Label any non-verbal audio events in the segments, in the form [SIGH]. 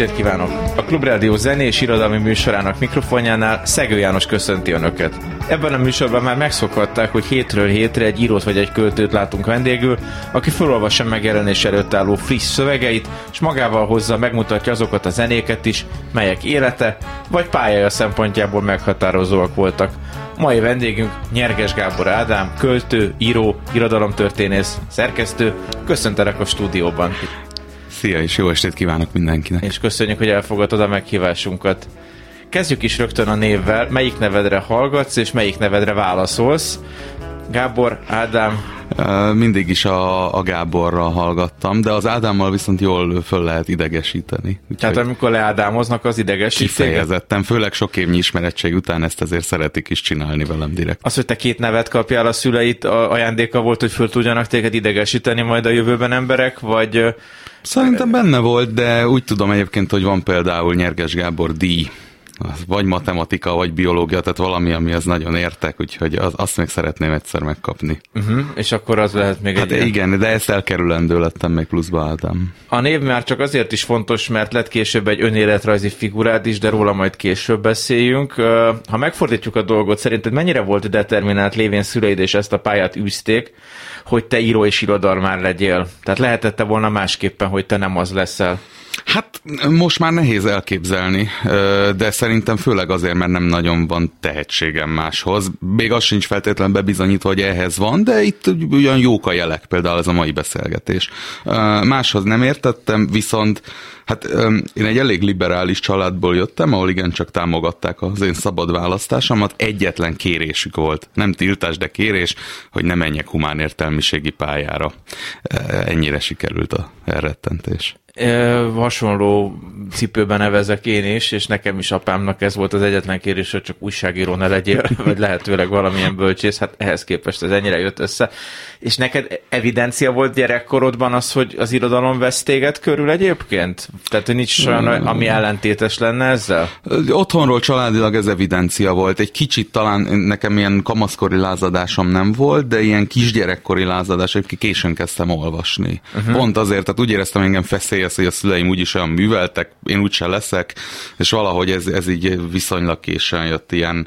estét kívánok! A Klubrádió zené és irodalmi műsorának mikrofonjánál Szegő János köszönti Önöket. Ebben a műsorban már megszokhatták, hogy hétről hétre egy írót vagy egy költőt látunk vendégül, aki felolvassa megjelenés előtt álló friss szövegeit, és magával hozza megmutatja azokat a zenéket is, melyek élete vagy pályája szempontjából meghatározóak voltak. Mai vendégünk Nyerges Gábor Ádám, költő, író, irodalomtörténész, szerkesztő. Köszöntelek a stúdióban. Szia, és jó estét kívánok mindenkinek. És köszönjük, hogy elfogadod a meghívásunkat. Kezdjük is rögtön a névvel. Melyik nevedre hallgatsz, és melyik nevedre válaszolsz? Gábor, Ádám, mindig is a, a Gáborra hallgattam, de az Ádámmal viszont jól föl lehet idegesíteni. Úgy Tehát amikor leádámoznak, az idegesít Kifejezetten, főleg sok évnyi ismerettség után ezt azért szeretik is csinálni velem direkt. Az, hogy te két nevet kapjál a szüleit, a ajándéka volt, hogy föl tudjanak téged idegesíteni majd a jövőben emberek, vagy... Szerintem benne volt, de úgy tudom egyébként, hogy van például Nyerges Gábor díj vagy matematika, vagy biológia, tehát valami, ami az nagyon értek, úgyhogy az, azt még szeretném egyszer megkapni. Uh-huh, és akkor az lehet még hát egy igen, de ezt elkerülendő lettem még pluszba álltam. A név már csak azért is fontos, mert lett később egy önéletrajzi figurád is, de róla majd később beszéljünk. Ha megfordítjuk a dolgot, szerinted mennyire volt determinált lévén szüleid és ezt a pályát űzték, hogy te író és irodalmár legyél? Tehát lehetette volna másképpen, hogy te nem az leszel? Hát most már nehéz elképzelni, de szerintem főleg azért, mert nem nagyon van tehetségem máshoz. Még az sincs feltétlenül bebizonyítva, hogy ehhez van, de itt olyan jók a jelek, például ez a mai beszélgetés. Máshoz nem értettem, viszont hát én egy elég liberális családból jöttem, ahol igencsak támogatták az én szabad választásomat. Egyetlen kérésük volt, nem tiltás, de kérés, hogy ne menjek humán értelmiségi pályára. Ennyire sikerült a elrettentés hasonló cipőben nevezek én is, és nekem is apámnak ez volt az egyetlen kérés, hogy csak újságíró ne legyél, [LAUGHS] vagy lehetőleg valamilyen bölcsész, hát ehhez képest ez ennyire jött össze. És neked evidencia volt gyerekkorodban az, hogy az irodalom vesz téged körül egyébként? Tehát, hogy nincs olyan, ami ellentétes lenne ezzel? Otthonról családilag ez evidencia volt. Egy kicsit talán nekem ilyen kamaszkori lázadásom nem volt, de ilyen kisgyerekkori lázadás, hogy későn kezdtem olvasni. Uh-huh. Pont azért, tehát úgy éreztem engem feszélyes az, hogy a szüleim úgyis olyan műveltek, én úgyse leszek, és valahogy ez, ez így viszonylag későn jött ilyen,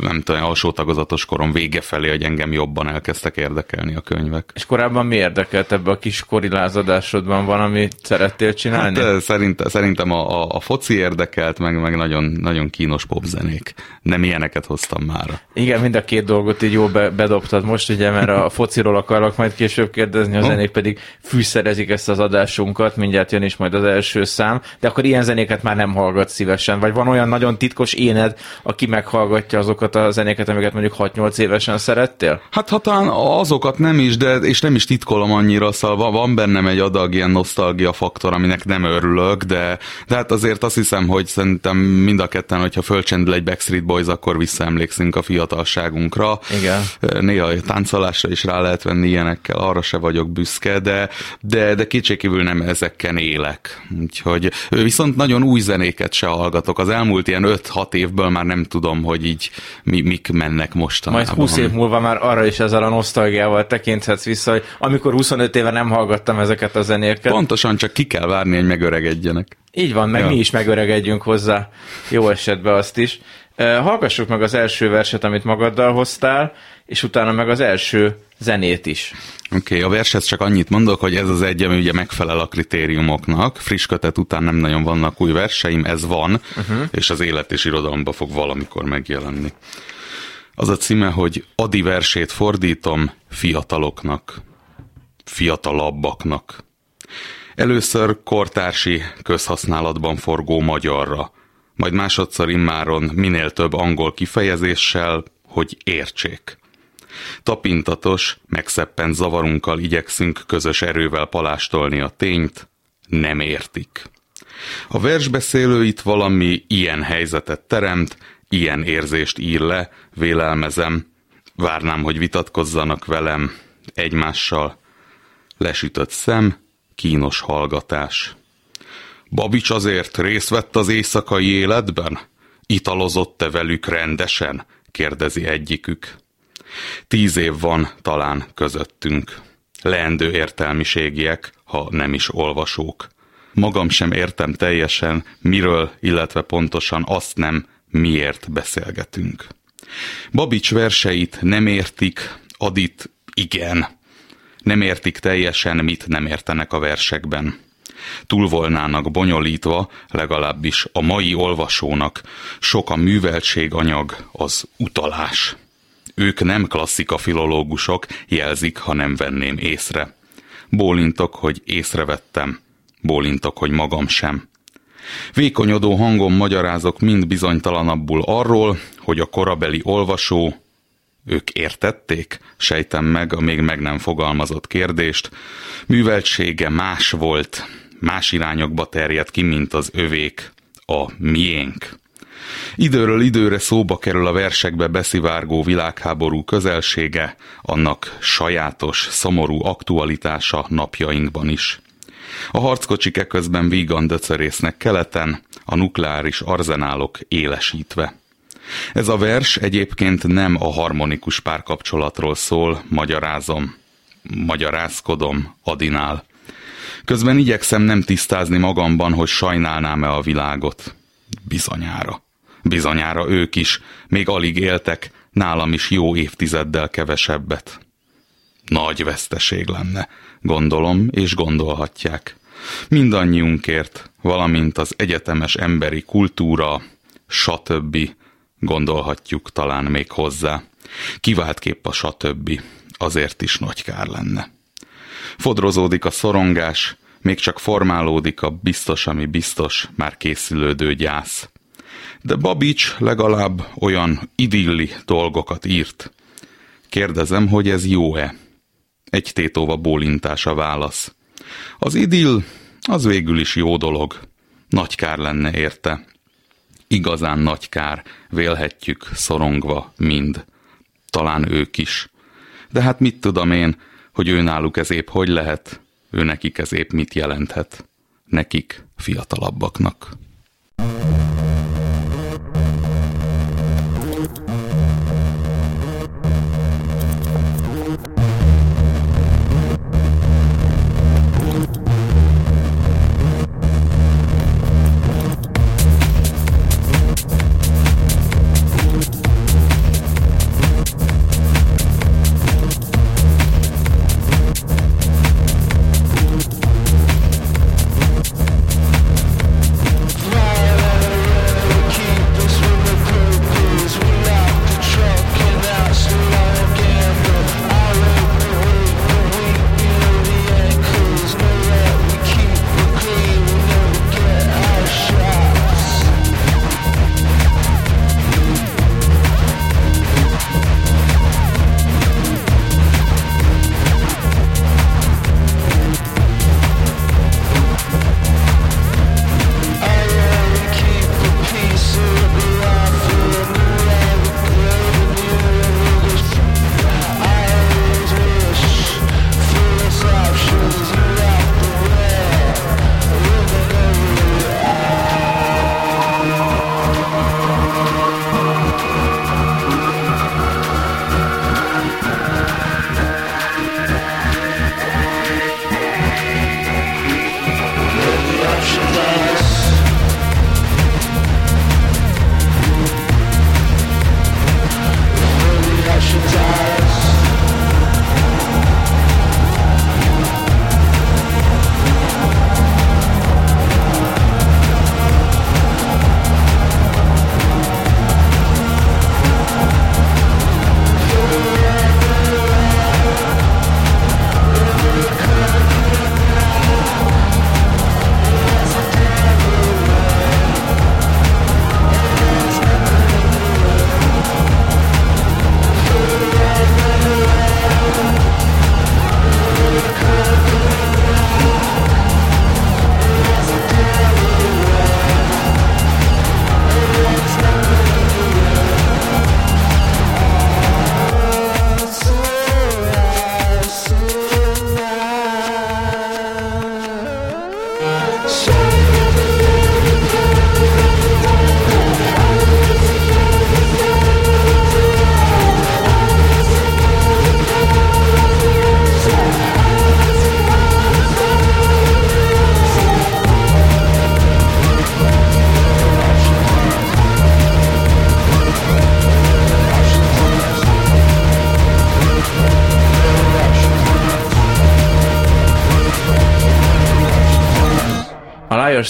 nem tudom, alsó tagozatos korom vége felé, hogy engem jobban elkezdtek érdekelni a könyvek. És korábban mi érdekelt ebbe a kis korilázadásodban? Van, amit szerettél csinálni? Hát, szerint, szerintem a, a, a foci érdekelt, meg, meg nagyon, nagyon kínos popzenék. Nem ilyeneket hoztam már. Igen, mind a két dolgot így jól be, bedobtad most, ugye, mert a [LAUGHS] fociról akarok majd később kérdezni, a zenék pedig fűszerezik ezt az adásunkat, mindjárt mindjárt jön is majd az első szám, de akkor ilyen zenéket már nem hallgat szívesen, vagy van olyan nagyon titkos éned, aki meghallgatja azokat a zenéket, amiket mondjuk 6-8 évesen szerettél? Hát ha talán azokat nem is, de és nem is titkolom annyira, szóval van bennem egy adag ilyen nosztalgia faktor, aminek nem örülök, de, de hát azért azt hiszem, hogy szerintem mind a ketten, hogyha fölcsendül egy Backstreet Boys, akkor visszaemlékszünk a fiatalságunkra. Igen. Néha a táncolásra is rá lehet venni ilyenekkel, arra se vagyok büszke, de, de, de kétségkívül nem ezekkel ezeken élek. Úgyhogy viszont nagyon új zenéket se hallgatok. Az elmúlt ilyen 5-6 évből már nem tudom, hogy így mi, mik mennek mostanában. Majd 20 év múlva már arra is ezzel a nosztalgiával tekinthetsz vissza, hogy amikor 25 éve nem hallgattam ezeket a zenéket. Pontosan, csak ki kell várni, hogy megöregedjenek. Így van, meg ja. mi is megöregedjünk hozzá, jó esetben azt is. Hallgassuk meg az első verset, amit magaddal hoztál, és utána meg az első zenét is. Oké, okay, a vershez csak annyit mondok, hogy ez az egy, ami ugye megfelel a kritériumoknak. Friss kötet után nem nagyon vannak új verseim, ez van, uh-huh. és az élet és irodalomba fog valamikor megjelenni. Az a címe, hogy Adi versét fordítom fiataloknak, fiatalabbaknak. Először kortársi közhasználatban forgó magyarra, majd másodszor immáron minél több angol kifejezéssel, hogy értsék. Tapintatos, megszeppent zavarunkkal igyekszünk közös erővel palástolni a tényt, nem értik. A versbeszélő itt valami ilyen helyzetet teremt, ilyen érzést ír le, vélelmezem, várnám, hogy vitatkozzanak velem, egymással. Lesütött szem, kínos hallgatás. Babics azért részt vett az éjszakai életben? Italozott-e velük rendesen? kérdezi egyikük. Tíz év van talán közöttünk. Leendő értelmiségiek, ha nem is olvasók. Magam sem értem teljesen, miről, illetve pontosan azt nem, miért beszélgetünk. Babics verseit nem értik, Adit igen. Nem értik teljesen, mit nem értenek a versekben. Túl volnának bonyolítva, legalábbis a mai olvasónak sok a műveltséganyag, az utalás. Ők nem klasszika filológusok, jelzik, ha nem venném észre. Bólintok, hogy észrevettem. Bólintok, hogy magam sem. Vékonyodó hangon magyarázok mind bizonytalanabbul arról, hogy a korabeli olvasó, ők értették? Sejtem meg a még meg nem fogalmazott kérdést. Műveltsége más volt, más irányokba terjedt ki, mint az övék, a miénk. Időről időre szóba kerül a versekbe beszivárgó világháború közelsége, annak sajátos, szomorú aktualitása napjainkban is. A harckocsik eközben vígan döcörésznek keleten, a nukleáris arzenálok élesítve. Ez a vers egyébként nem a harmonikus párkapcsolatról szól, magyarázom, magyarázkodom Adinál. Közben igyekszem nem tisztázni magamban, hogy sajnálnám-e a világot. Bizonyára. Bizonyára ők is, még alig éltek, nálam is jó évtizeddel kevesebbet. Nagy veszteség lenne, gondolom és gondolhatják. Mindannyiunkért, valamint az egyetemes emberi kultúra, stb. gondolhatjuk talán még hozzá. Kiváltképp a stb. azért is nagy kár lenne. Fodrozódik a szorongás, még csak formálódik a biztos, ami biztos, már készülődő gyász. De Babics legalább olyan idilli dolgokat írt. Kérdezem, hogy ez jó-e? Egy tétóva bólintás a válasz. Az idill az végül is jó dolog. Nagy kár lenne érte. Igazán nagy kár, vélhetjük szorongva mind. Talán ők is. De hát mit tudom én, hogy ő náluk ez épp hogy lehet, ő nekik ez épp mit jelenthet. Nekik fiatalabbaknak.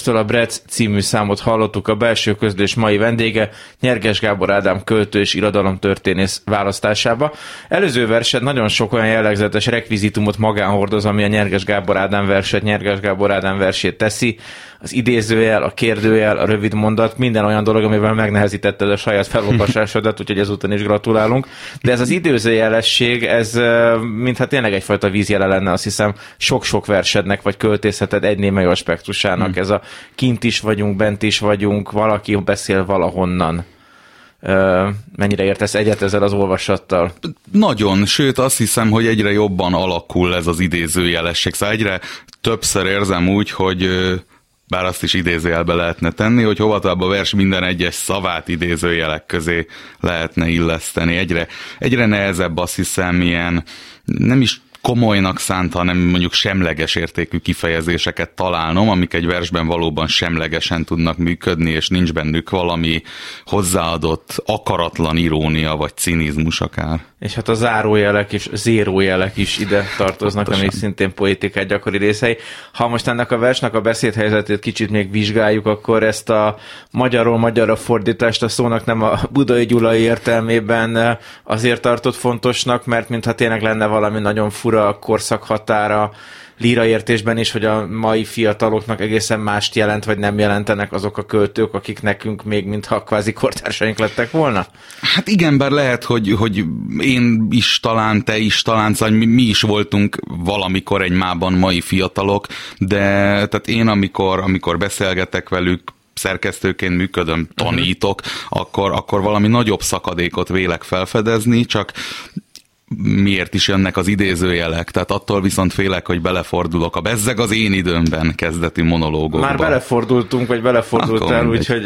Liars-től a Brett című számot hallottuk a belső közlés mai vendége, Nyerges Gábor Ádám költő és irodalomtörténész választásába. Előző verset nagyon sok olyan jellegzetes rekvizitumot magán hordoz, ami a Nyerges Gábor Ádám verset, Nyerges Gábor Ádám versét teszi. Az idézőjel, a kérdőjel, a rövid mondat, minden olyan dolog, amivel megnehezítetted a saját felolvasásodat, [LAUGHS] úgyhogy ezúton is gratulálunk. De ez az időzőjelesség, ez mintha tényleg egyfajta vízjele lenne, azt hiszem sok-sok versednek, vagy költészeted egy némely aspektusának. Hmm. Ez a kint is vagyunk, bent is vagyunk, valaki beszél valahonnan mennyire értesz egyet ezzel az olvasattal? Nagyon, sőt azt hiszem, hogy egyre jobban alakul ez az idézőjelesség. Szóval egyre többször érzem úgy, hogy bár azt is idézőjelbe lehetne tenni, hogy hovatalba vers minden egyes szavát idézőjelek közé lehetne illeszteni. Egyre, egyre nehezebb azt hiszem ilyen, nem is komolynak szánt, hanem mondjuk semleges értékű kifejezéseket találnom, amik egy versben valóban semlegesen tudnak működni, és nincs bennük valami hozzáadott akaratlan irónia vagy cinizmus akár. És hát a zárójelek és zérójelek is ide tartoznak, Pontosan. amik szintén poétikát gyakori részei. Ha most ennek a versnek a beszédhelyzetét kicsit még vizsgáljuk, akkor ezt a magyarról magyarra fordítást a szónak nem a budai gyulai értelmében azért tartott fontosnak, mert mintha tényleg lenne valami nagyon fura fura korszak határa líraértésben is, hogy a mai fiataloknak egészen mást jelent, vagy nem jelentenek azok a költők, akik nekünk még mintha kvázi kortársaink lettek volna? Hát igen, bár lehet, hogy, hogy én is talán, te is talán, szóval mi, mi is voltunk valamikor egy mában mai fiatalok, de tehát én amikor, amikor beszélgetek velük, szerkesztőként működöm, tanítok, uh-huh. akkor, akkor valami nagyobb szakadékot vélek felfedezni, csak miért is jönnek az idézőjelek, tehát attól viszont félek, hogy belefordulok a bezzeg az én időmben kezdeti monológokba. Már belefordultunk, vagy belefordultál, úgyhogy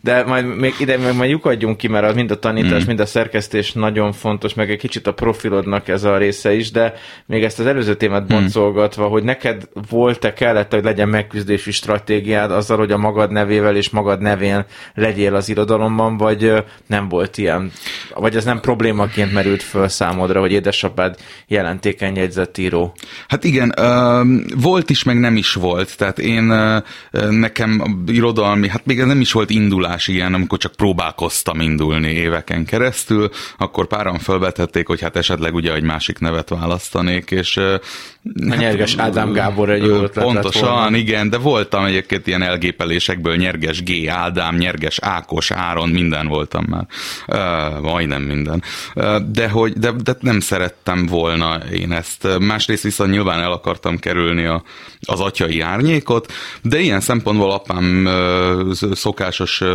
de majd még ide meg majd lyukadjunk ki, mert mind a tanítás, mm. mind a szerkesztés nagyon fontos, meg egy kicsit a profilodnak ez a része is, de még ezt az előző témát mm. boncolgatva, hogy neked volt-e kellett, hogy legyen megküzdési stratégiád azzal, hogy a magad nevével és magad nevén legyél az irodalomban, vagy nem volt ilyen? Vagy ez nem problémaként merült föl számodra, hogy édesapád jelentékeny jegyzetíró? Hát igen, volt is, meg nem is volt. Tehát én nekem irodalmi, hát még nem is volt indulás indulás ilyen, amikor csak próbálkoztam indulni éveken keresztül, akkor páran felvetették, hogy hát esetleg ugye egy másik nevet választanék, és... A hát, nyerges Ádám Gábor egy jó Pontosan, igen, de voltam egyébként ilyen elgépelésekből, nyerges G. Ádám, nyerges Ákos, Áron, minden voltam már. Uh, majdnem minden. Uh, de, hogy, de, de nem szerettem volna én ezt. Másrészt viszont nyilván el akartam kerülni a, az atyai árnyékot, de ilyen szempontból apám uh, szokásos kis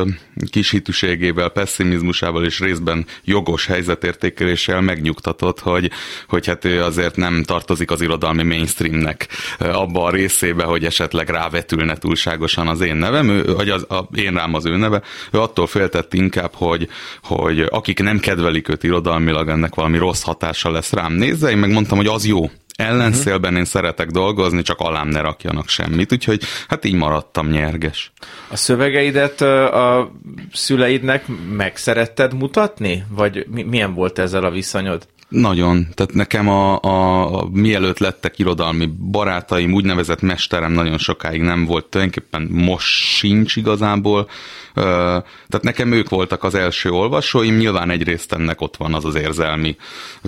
hitűségével, pessimizmusával és részben jogos helyzetértékeléssel megnyugtatott, hogy, hogy hát ő azért nem tartozik az irodalmi mainstreamnek abba a részébe, hogy esetleg rávetülne túlságosan az én nevem, ő, vagy az, a, én rám az ő neve. Ő attól féltett inkább, hogy, hogy akik nem kedvelik őt irodalmilag, ennek valami rossz hatása lesz rám nézze. Én megmondtam, hogy az jó, Ellenszélben én szeretek dolgozni, csak alám ne rakjanak semmit, úgyhogy hát így maradtam nyerges. A szövegeidet a szüleidnek megszeretted mutatni? Vagy milyen volt ezzel a viszonyod? Nagyon. Tehát nekem a, a, a mielőtt lettek irodalmi barátaim, úgynevezett mesterem nagyon sokáig nem volt, tulajdonképpen most sincs igazából. Tehát nekem ők voltak az első olvasóim, nyilván egyrészt ennek ott van az az érzelmi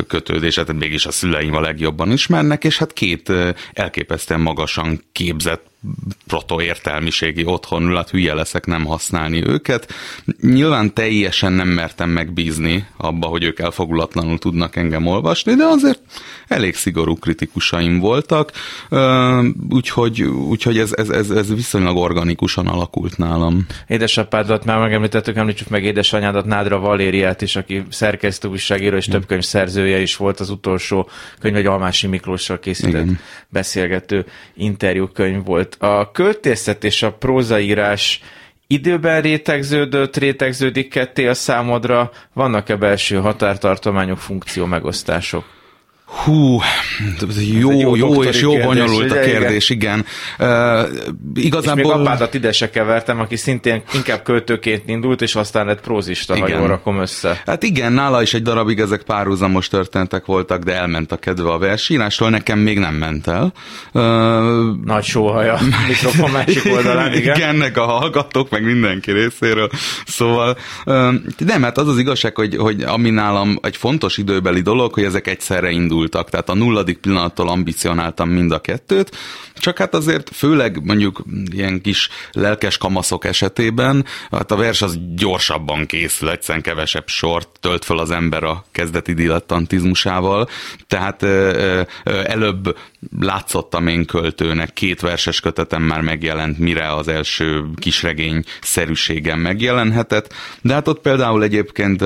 kötődés, tehát mégis a szüleim a legjobban ismernek, és hát két elképesztően magasan képzett proto-értelmiségi otthon, hát hülye leszek nem használni őket. Nyilván teljesen nem mertem megbízni abba, hogy ők elfogulatlanul tudnak engem olvasni, de azért elég szigorú kritikusaim voltak, úgyhogy, úgyhogy ez, ez, ez, ez viszonylag organikusan alakult nálam. Édesapádat már megemlítettük, említsük meg édesanyádat, Nádra Valériát is, aki szerkesztő, újságíró és több könyv szerzője is volt az utolsó könyv, egy Almási Miklóssal készített Igen. beszélgető interjúkönyv volt. A költészet és a prózaírás időben rétegződött, rétegződik ketté a számodra, vannak-e belső határtartományok, funkció megosztások? Hú, jó, jó, jó és jó kérdés, bonyolult a kérdés, igen. igen. Uh, igazából... És még apádat ide se kevertem, aki szintén inkább költőként indult, és aztán lett prózista, igen. ha jól rakom össze. Hát igen, nála is egy darabig ezek párhuzamos történetek voltak, de elment a kedve a versírástól, nekem még nem ment el. Uh, Nagy sóhaja mikrofon másik oldalán, [LAUGHS] igen. Igennek a hallgatók, meg mindenki részéről. Szóval uh, nem, hát az az igazság, hogy, hogy ami nálam egy fontos időbeli dolog, hogy ezek egyszerre indul indultak, tehát a nulladik pillanattól ambicionáltam mind a kettőt, csak hát azért főleg mondjuk ilyen kis lelkes kamaszok esetében, hát a vers az gyorsabban készül, egyszerűen kevesebb sort tölt fel az ember a kezdeti dilettantizmusával, tehát előbb látszottam én költőnek, két verses kötetem már megjelent, mire az első kisregény szerűségem megjelenhetett, de hát ott például egyébként,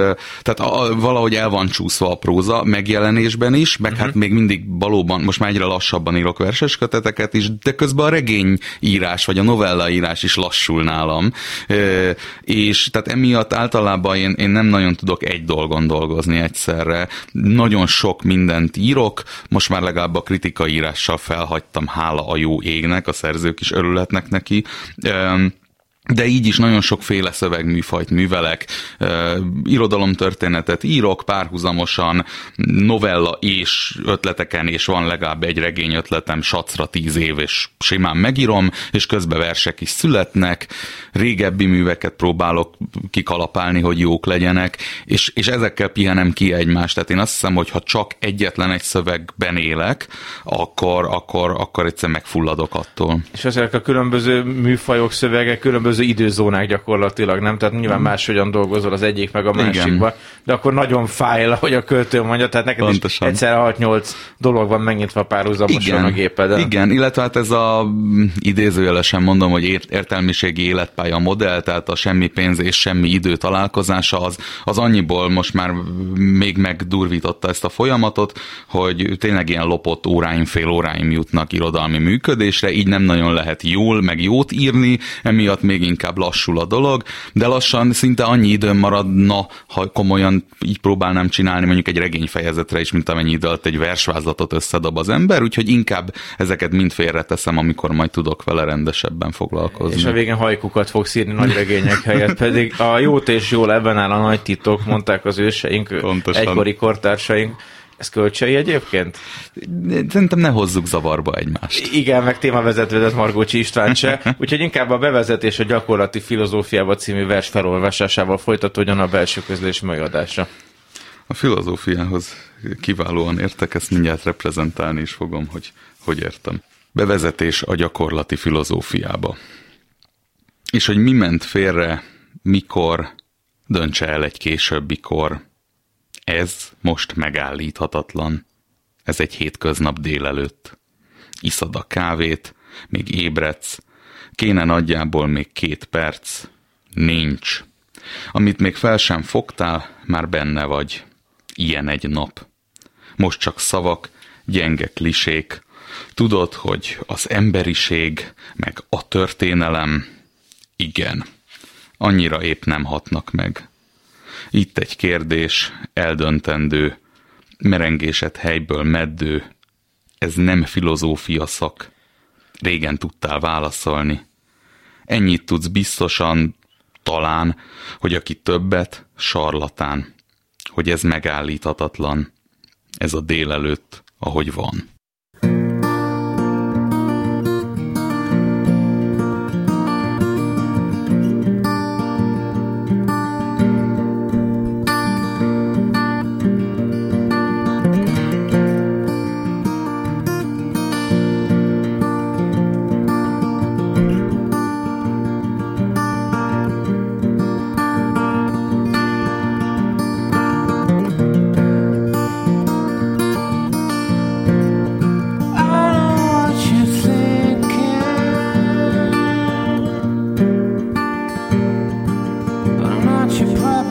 tehát a, valahogy el van csúszva a próza megjelenésben is, meg uh-huh. hát még mindig valóban, most már egyre lassabban írok verses köteteket is, de közben a regény írás, vagy a novella írás is lassul nálam, és tehát emiatt általában én, én nem nagyon tudok egy dolgon dolgozni egyszerre. Nagyon sok mindent írok, most már legalább a kritikai írással felhagytam, hála a jó égnek, a szerzők is örülhetnek neki de így is nagyon sokféle szövegműfajt művelek, irodalomtörténetet írok párhuzamosan, novella és ötleteken, és van legalább egy regény ötletem, sacra tíz év, és simán megírom, és közben versek is születnek, régebbi műveket próbálok kikalapálni, hogy jók legyenek, és, és ezekkel pihenem ki egymást. Tehát én azt hiszem, hogy ha csak egyetlen egy szövegben élek, akkor, akkor, akkor egyszer megfulladok attól. És ezek a különböző műfajok, szövegek, különböző különböző időzónák gyakorlatilag, nem? Tehát nyilván mhm. máshogyan dolgozol az egyik meg a másikba, de akkor nagyon fáj, hogy a költő mondja, tehát neked Pontosan. is egyszer 6-8 dolog van megnyitva párhuzamosan a gépeden. Igen, illetve hát ez a idézőjelesen mondom, hogy értelmiségi életpálya modell, tehát a semmi pénz és semmi idő találkozása az, az annyiból most már még megdurvította ezt a folyamatot, hogy tényleg ilyen lopott óráim, fél óráim jutnak irodalmi működésre, így nem nagyon lehet jól, meg jót írni, emiatt még inkább lassul a dolog, de lassan szinte annyi időm maradna, ha komolyan így próbálnám csinálni mondjuk egy regényfejezetre is, mint amennyi idő alatt egy versvázlatot összedob az ember, úgyhogy inkább ezeket mind félreteszem, amikor majd tudok vele rendesebben foglalkozni. És a végén hajkukat fogsz írni nagy regények helyett, pedig a jót és jól ebben áll a nagy titok, mondták az őseink, Pontosan. egykori kortársaink. Ez kölcsei egyébként? Szerintem ne hozzuk zavarba egymást. Igen, meg témavezetődet Margócsi István se, [LAUGHS] úgyhogy inkább a bevezetés a gyakorlati filozófiába című vers felolvasásával folytatódjon a belső közlés mai adása. A filozófiához kiválóan értek, ezt mindjárt reprezentálni is fogom, hogy hogy értem. Bevezetés a gyakorlati filozófiába. És hogy mi ment félre, mikor, döntse el egy későbbikor, ez most megállíthatatlan. Ez egy hétköznap délelőtt. Iszad a kávét, még ébredsz, kéne nagyjából még két perc. Nincs. Amit még fel sem fogtál, már benne vagy. Ilyen egy nap. Most csak szavak, gyenge klisék. Tudod, hogy az emberiség, meg a történelem, igen, annyira épp nem hatnak meg. Itt egy kérdés, eldöntendő, merengéset helyből meddő, ez nem filozófia szak. Régen tudtál válaszolni. Ennyit tudsz biztosan, talán, hogy aki többet, sarlatán. Hogy ez megállíthatatlan. Ez a délelőtt, ahogy van.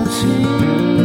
情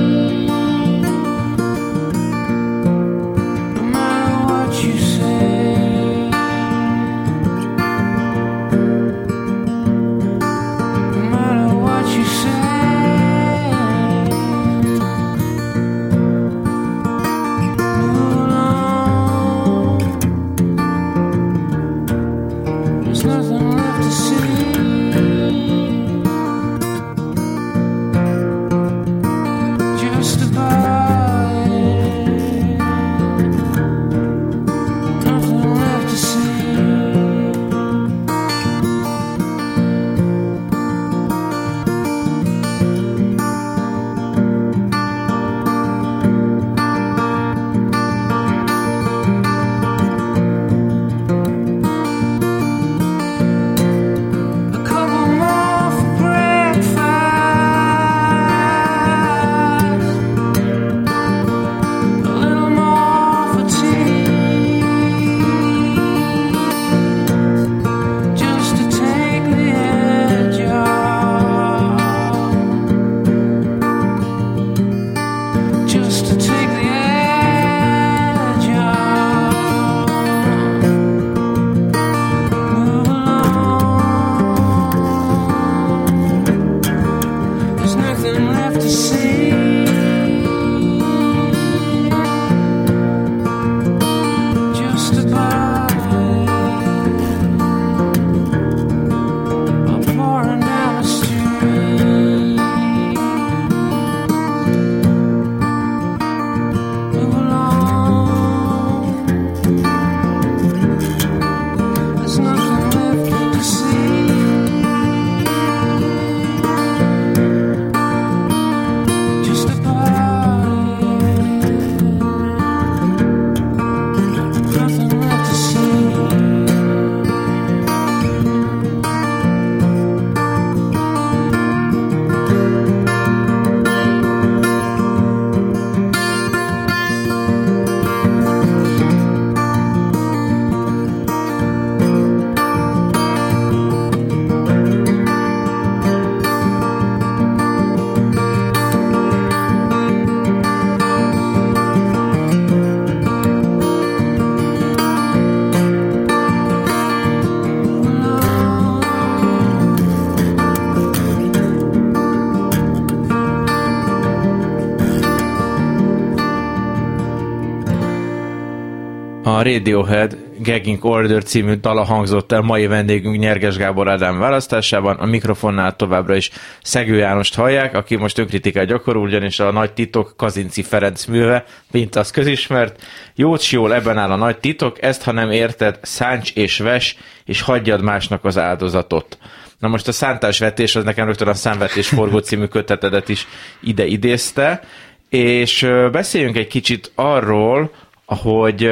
Radiohead Gagging Order című dala hangzott el mai vendégünk Nyerges Gábor Ádám választásában. A mikrofonnál továbbra is Szegő Jánost hallják, aki most önkritikát gyakorol, ugyanis a nagy titok Kazinci Ferenc műve, mint az közismert. Jócs jól ebben áll a nagy titok, ezt ha nem érted, száncs és ves, és hagyjad másnak az áldozatot. Na most a szántásvetés, az nekem rögtön a számvetés forgó című kötetedet is ide idézte, és beszéljünk egy kicsit arról, hogy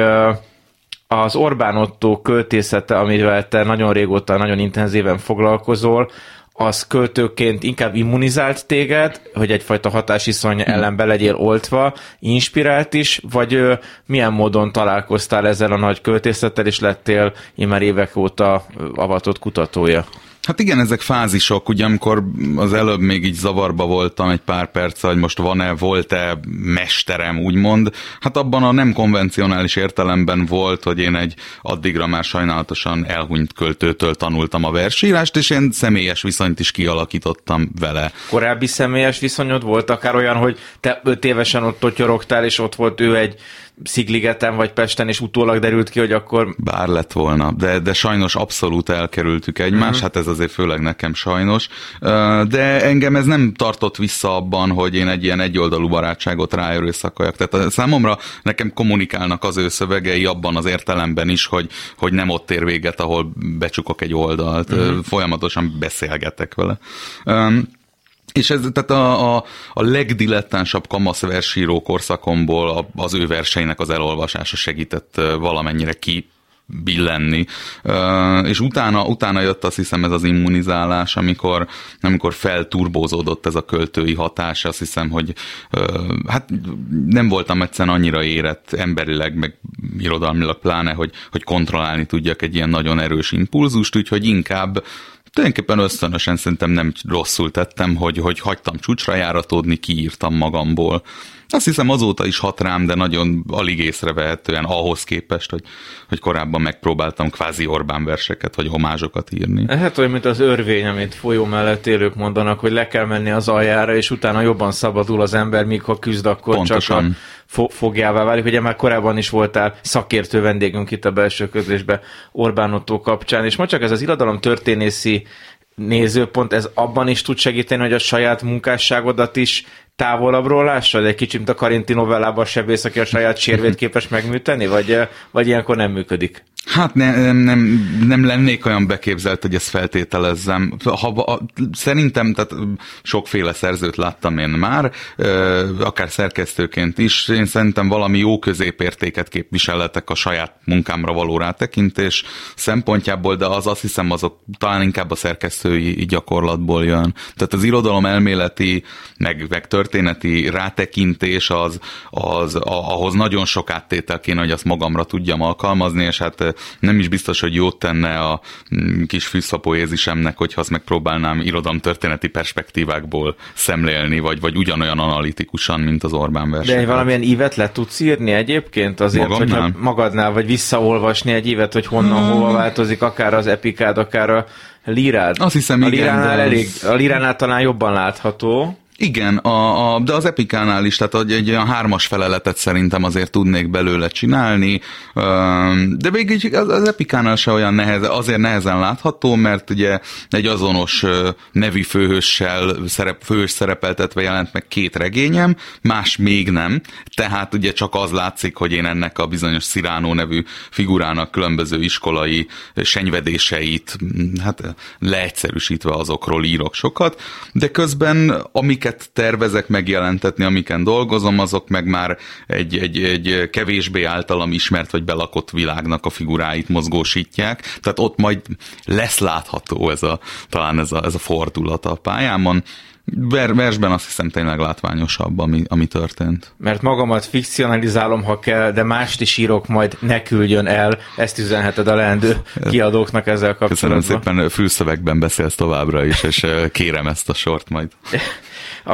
az Orbán Otto költészete, amivel te nagyon régóta, nagyon intenzíven foglalkozol, az költőként inkább immunizált téged, hogy egyfajta hatásiszony ellen be legyél oltva, inspirált is, vagy milyen módon találkoztál ezzel a nagy költészettel, és lettél immár évek óta avatott kutatója? Hát igen, ezek fázisok, ugye amikor az előbb még így zavarba voltam egy pár perc, hogy most van-e, volt-e mesterem, úgymond, hát abban a nem konvencionális értelemben volt, hogy én egy addigra már sajnálatosan elhunyt költőtől tanultam a versírást, és én személyes viszonyt is kialakítottam vele. Korábbi személyes viszonyod volt akár olyan, hogy te öt évesen ott totyorogtál, és ott volt ő egy Szigligeten vagy Pesten, és utólag derült ki, hogy akkor... Bár lett volna, de, de sajnos abszolút elkerültük egymást, uh-huh. hát ez azért főleg nekem sajnos. De engem ez nem tartott vissza abban, hogy én egy ilyen egyoldalú barátságot ráerőszakoljak. Tehát számomra nekem kommunikálnak az ő szövegei abban az értelemben is, hogy, hogy nem ott ér véget, ahol becsukok egy oldalt. Uh-huh. Folyamatosan beszélgetek vele. És ez tehát a, a, a legdilettánsabb kamasz versíró korszakomból az ő verseinek az elolvasása segített valamennyire ki billenni. És utána, utána jött azt hiszem ez az immunizálás, amikor, amikor felturbózódott ez a költői hatás, azt hiszem, hogy hát nem voltam egyszerűen annyira érett emberileg, meg irodalmilag pláne, hogy, hogy kontrollálni tudjak egy ilyen nagyon erős impulzust, úgyhogy inkább tulajdonképpen ösztönösen szerintem nem rosszul tettem, hogy, hogy hagytam csúcsra járatódni, kiírtam magamból. Azt hiszem azóta is hat rám, de nagyon alig észrevehetően ahhoz képest, hogy, hogy korábban megpróbáltam kvázi Orbán verseket vagy homázsokat írni. Hát olyan, mint az örvény, amit folyó mellett élők mondanak, hogy le kell menni az aljára, és utána jobban szabadul az ember, míg ha küzd, akkor Pontosan. csak a fo- fogjává válik. Ugye már korábban is voltál szakértő vendégünk itt a belső közlésbe Orbán Otto kapcsán, és ma csak ez az irodalom történészi nézőpont, ez abban is tud segíteni, hogy a saját munkásságodat is távolabbról lássad? Egy kicsit, a Karinti novellában a sebész, aki a saját sérvét képes megműteni, vagy, vagy ilyenkor nem működik? Hát ne, nem, nem, nem lennék olyan beképzelt, hogy ezt feltételezzem. Ha, szerintem, tehát sokféle szerzőt láttam én már, akár szerkesztőként is. Én szerintem valami jó középértéket képviselhetek a saját munkámra való rátekintés szempontjából, de az azt hiszem azok talán inkább a szerkesztői gyakorlatból jön. Tehát az irodalom elméleti, meg, meg történeti rátekintés az, az ahhoz nagyon sok áttétel kéne, hogy azt magamra tudjam alkalmazni, és hát nem is biztos, hogy jót tenne a mm, kis fűszapoézisemnek, hogyha azt megpróbálnám történeti perspektívákból szemlélni, vagy, vagy ugyanolyan analitikusan, mint az Orbán verseny. De egy valamilyen ívet le tudsz írni egyébként azért, Magamnál? hogyha magadnál, vagy visszaolvasni egy ívet, hogy honnan, hmm. hova változik, akár az epikád, akár a lírád. Azt hiszem, a igen. Liránál elég, a liránál talán jobban látható. Igen, a, a, de az Epikánál is, tehát egy olyan hármas feleletet szerintem azért tudnék belőle csinálni, de végig az, az Epikánál se olyan nehez, azért nehezen látható, mert ugye egy azonos nevű főhőssel, szerep, főhős szerepeltetve jelent meg két regényem, más még nem, tehát ugye csak az látszik, hogy én ennek a bizonyos Sziránó nevű figurának különböző iskolai senyvedéseit, hát leegyszerűsítve azokról írok sokat, de közben amiket amiket tervezek megjelentetni, amiken dolgozom, azok meg már egy, egy, egy kevésbé általam ismert vagy belakott világnak a figuráit mozgósítják, tehát ott majd lesz látható ez a, talán ez a, ez a fordulat a pályámon. Ver, versben azt hiszem tényleg látványosabb, ami, ami történt. Mert magamat fikcionalizálom, ha kell, de mást is írok, majd ne küldjön el, ezt üzenheted a leendő kiadóknak ezzel kapcsolatban. Köszönöm szépen, fülszövegben beszélsz továbbra is, és kérem ezt a sort majd. [LAUGHS]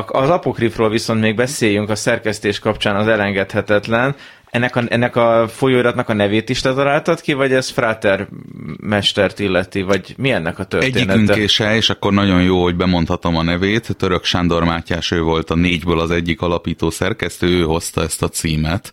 Az apokrifról viszont még beszéljünk a szerkesztés kapcsán az elengedhetetlen. Ennek a, ennek a folyóiratnak a nevét is te találtad ki, vagy ez Frater mestert illeti, vagy mi ennek a története? Egyikünk se, és akkor nagyon jó, hogy bemondhatom a nevét. Török Sándor Mátyás, ő volt a négyből az egyik alapító szerkesztő, ő hozta ezt a címet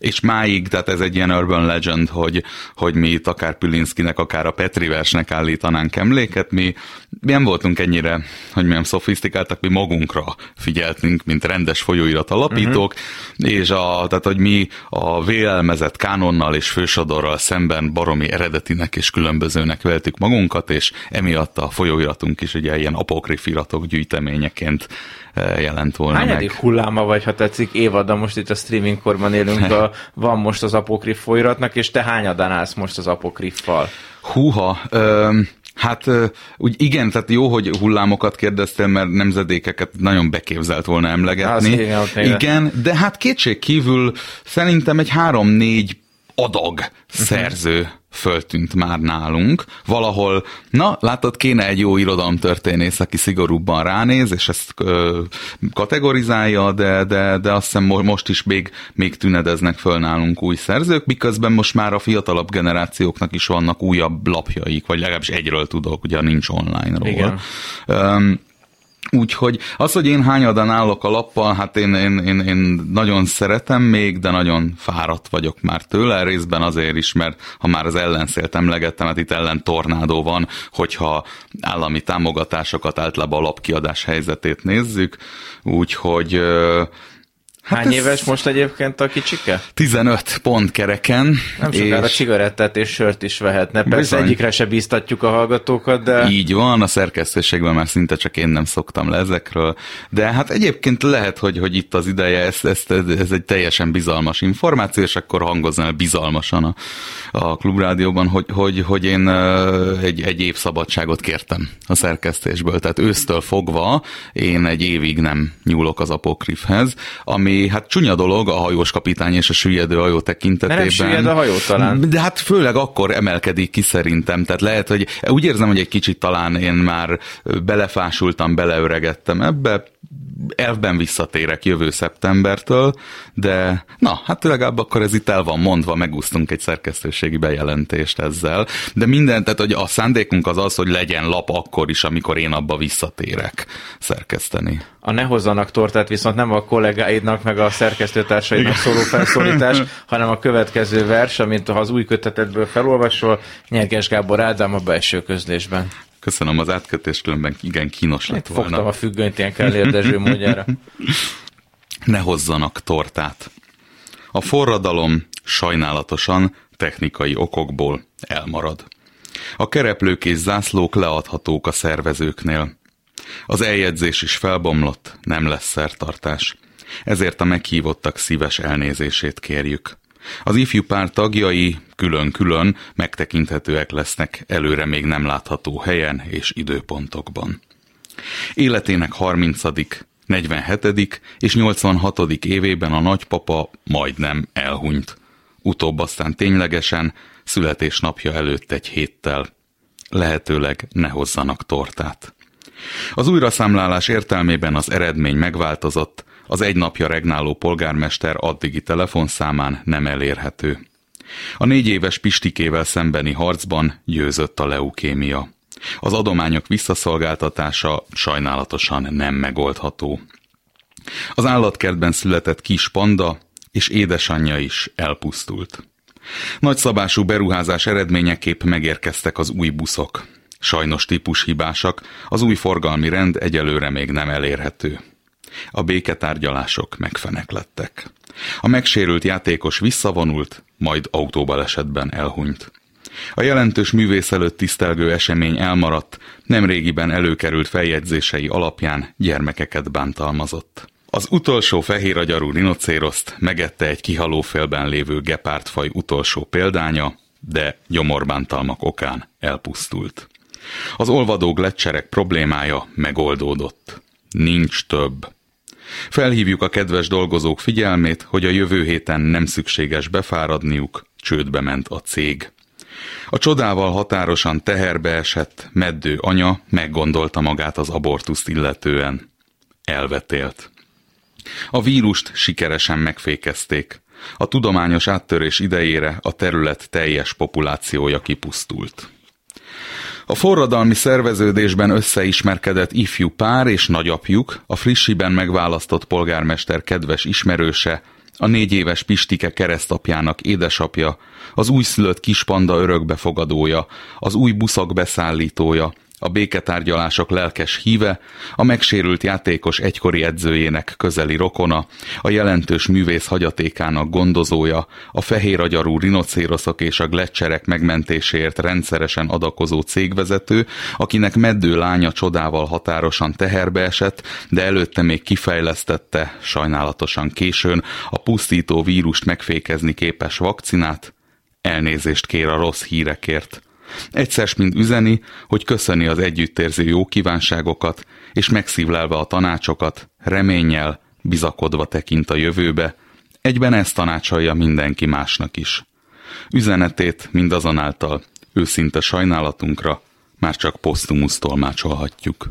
és máig, tehát ez egy ilyen urban legend, hogy, hogy mi itt akár Pilinszkinek, akár a Petri versnek állítanánk emléket, mi, mi nem voltunk ennyire, hogy milyen szofisztikáltak, mi magunkra figyeltünk, mint rendes folyóirat alapítók, uh-huh. és a, tehát, hogy mi a vélelmezett kánonnal és fősodorral szemben baromi eredetinek és különbözőnek veltük magunkat, és emiatt a folyóiratunk is ugye ilyen apokrif iratok gyűjteményeként jelent volna Hányadik meg. hulláma vagy, ha tetszik, Évad, most itt a streaming korban élünk, [LAUGHS] a, van most az apokrif folyóiratnak, és te hányadán állsz most az apokriffal? Húha, ö, Hát úgy igen, tehát jó, hogy hullámokat kérdeztél, mert nemzedékeket nagyon beképzelt volna emlegetni. Az, igen, igen, de hát kétség kívül szerintem egy három-négy adag uh-huh. szerző föltűnt már nálunk. Valahol, na, látod, kéne egy jó irodalomtörténész, aki szigorúbban ránéz, és ezt ö, kategorizálja, de, de, de azt hiszem most is még, még tünedeznek föl nálunk új szerzők, miközben most már a fiatalabb generációknak is vannak újabb lapjaik, vagy legalábbis egyről tudok, ugye nincs online róla. Igen. Um, Úgyhogy az, hogy én hányadan állok a lappal, hát én, én, én, én nagyon szeretem még, de nagyon fáradt vagyok már tőle, részben azért is, mert ha már az ellenszélt emlegettem, hát itt ellen tornádó van, hogyha állami támogatásokat általában a lapkiadás helyzetét nézzük, úgyhogy Hát Hány éves most egyébként a kicsike? 15 pont kereken. Nem sokára és... cigarettát és sört is vehetne. Persze Bizony. egyikre se bíztatjuk a hallgatókat, de... Így van, a szerkesztőségben már szinte csak én nem szoktam le ezekről. De hát egyébként lehet, hogy, hogy itt az ideje, ez, ez, ez egy teljesen bizalmas információ, és akkor hangozzon el bizalmasan a, a klubrádióban, hogy, hogy, hogy én egy, egy év szabadságot kértem a szerkesztésből. Tehát ősztől fogva én egy évig nem nyúlok az apokrifhez, ami hát csúnya dolog a hajós kapitány és a süllyedő hajó tekintetében. Nem süllyed a hajó talán. De hát főleg akkor emelkedik ki szerintem. Tehát lehet, hogy úgy érzem, hogy egy kicsit talán én már belefásultam, beleöregettem ebbe, elvben visszatérek jövő szeptembertől, de na, hát legalább akkor ez itt el van mondva, megúsztunk egy szerkesztőségi bejelentést ezzel, de minden, tehát hogy a szándékunk az az, hogy legyen lap akkor is, amikor én abba visszatérek szerkeszteni. A ne hozzanak tortát viszont nem a kollégáidnak, meg a szerkesztőtársaidnak szóló felszólítás, [LAUGHS] hanem a következő vers, amint ha az új kötetedből felolvasol, Nyerges Gábor Ádám a belső közlésben. Köszönöm az átkötést, különben igen kínos lett volna. Fogtam a függönyt ilyen kellérdezső [LAUGHS] módjára. Ne hozzanak tortát. A forradalom sajnálatosan technikai okokból elmarad. A kereplők és zászlók leadhatók a szervezőknél. Az eljegyzés is felbomlott, nem lesz szertartás. Ezért a meghívottak szíves elnézését kérjük. Az ifjú pár tagjai külön-külön megtekinthetőek lesznek előre még nem látható helyen és időpontokban. Életének 30., 47. és 86. évében a nagypapa majdnem elhunyt. Utóbb aztán ténylegesen születésnapja előtt egy héttel. Lehetőleg ne hozzanak tortát. Az újraszámlálás értelmében az eredmény megváltozott, az egy napja regnáló polgármester addigi telefonszámán nem elérhető. A négy éves Pistikével szembeni harcban győzött a leukémia. Az adományok visszaszolgáltatása sajnálatosan nem megoldható. Az állatkertben született kis panda és édesanyja is elpusztult. Nagyszabású beruházás eredményeképp megérkeztek az új buszok. Sajnos típushibásak, az új forgalmi rend egyelőre még nem elérhető. A béketárgyalások megfeneklettek. A megsérült játékos visszavonult, majd autóbalesetben elhunyt. A jelentős művész előtt tisztelgő esemény elmaradt, nemrégiben előkerült feljegyzései alapján gyermekeket bántalmazott. Az utolsó fehér agyarú rinocéroszt megette egy kihalófélben lévő gepárdfaj utolsó példánya, de gyomorbántalmak okán elpusztult. Az olvadó gletszerek problémája megoldódott. Nincs több. Felhívjuk a kedves dolgozók figyelmét, hogy a jövő héten nem szükséges befáradniuk, csődbe ment a cég. A csodával határosan teherbe esett, meddő anya meggondolta magát az abortuszt illetően. Elvetélt. A vírust sikeresen megfékezték. A tudományos áttörés idejére a terület teljes populációja kipusztult. A forradalmi szerveződésben összeismerkedett ifjú pár és nagyapjuk, a frissiben megválasztott polgármester kedves ismerőse, a négy éves Pistike keresztapjának édesapja, az újszülött kispanda örökbefogadója, az új buszak beszállítója, a béketárgyalások lelkes híve, a megsérült játékos egykori edzőjének közeli rokona, a jelentős művész hagyatékának gondozója, a fehér agyarú rinocéroszok és a gletszerek megmentéséért rendszeresen adakozó cégvezető, akinek meddő lánya csodával határosan teherbe esett, de előtte még kifejlesztette, sajnálatosan későn, a pusztító vírust megfékezni képes vakcinát, elnézést kér a rossz hírekért. Egyszer mind üzeni, hogy köszöni az együttérző jó kívánságokat, és megszívlelve a tanácsokat, reménnyel, bizakodva tekint a jövőbe, egyben ezt tanácsolja mindenki másnak is. Üzenetét mindazonáltal őszinte sajnálatunkra már csak posztumusz tolmácsolhatjuk.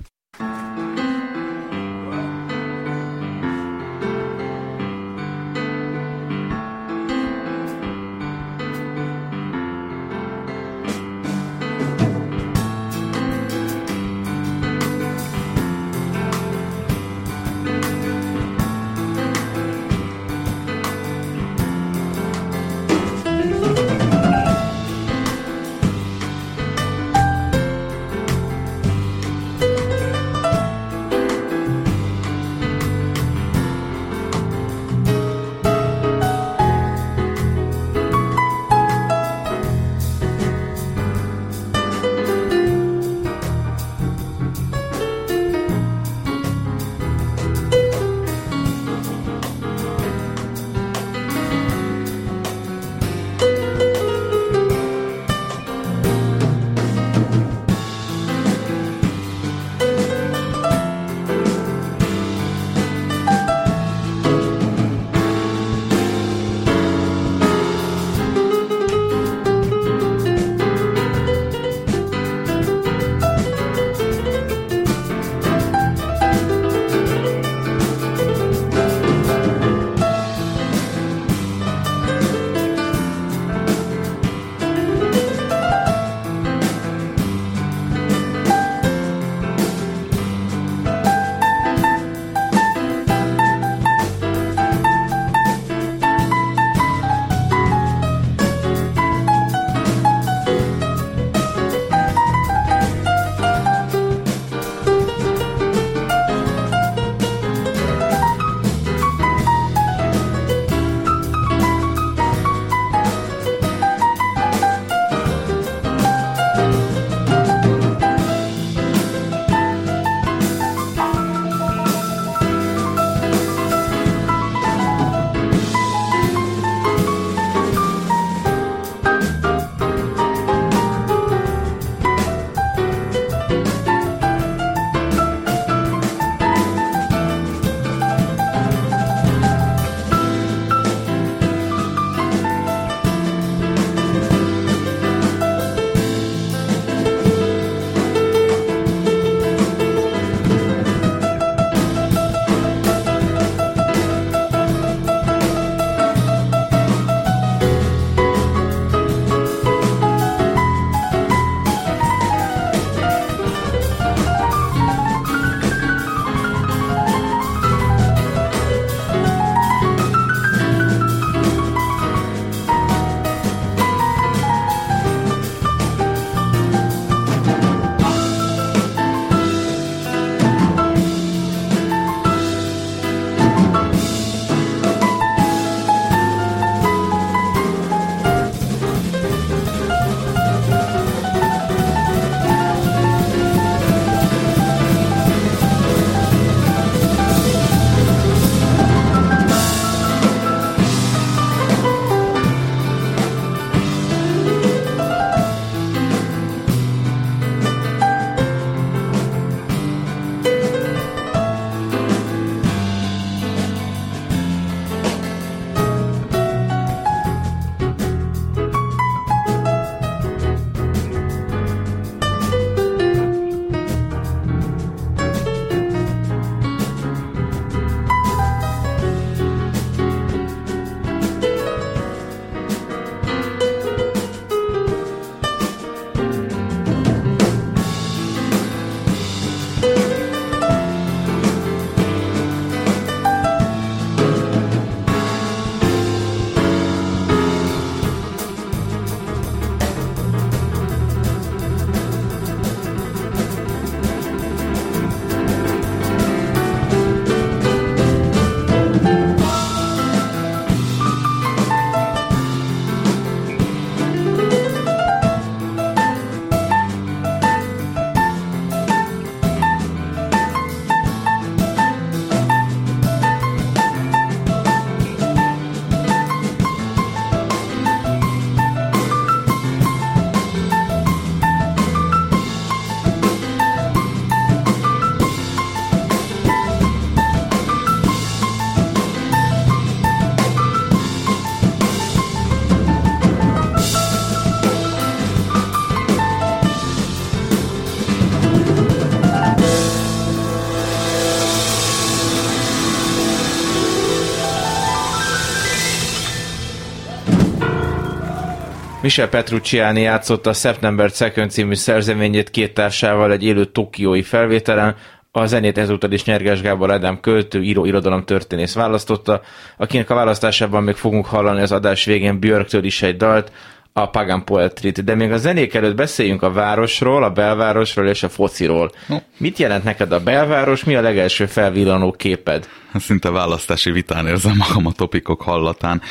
Michel Petrucciani játszotta a September Second című szerzeményét két társával egy élő tokiói felvételen, a zenét ezúttal is Nyerges Gábor Ádám költő, író, irodalom történész választotta, akinek a választásában még fogunk hallani az adás végén Björktől is egy dalt, a Pagan Poetry-t. De még a zenék előtt beszéljünk a városról, a belvárosról és a fociról. No. Mit jelent neked a belváros, mi a legelső felvillanó képed? Szinte választási vitán érzem magam a topikok hallatán.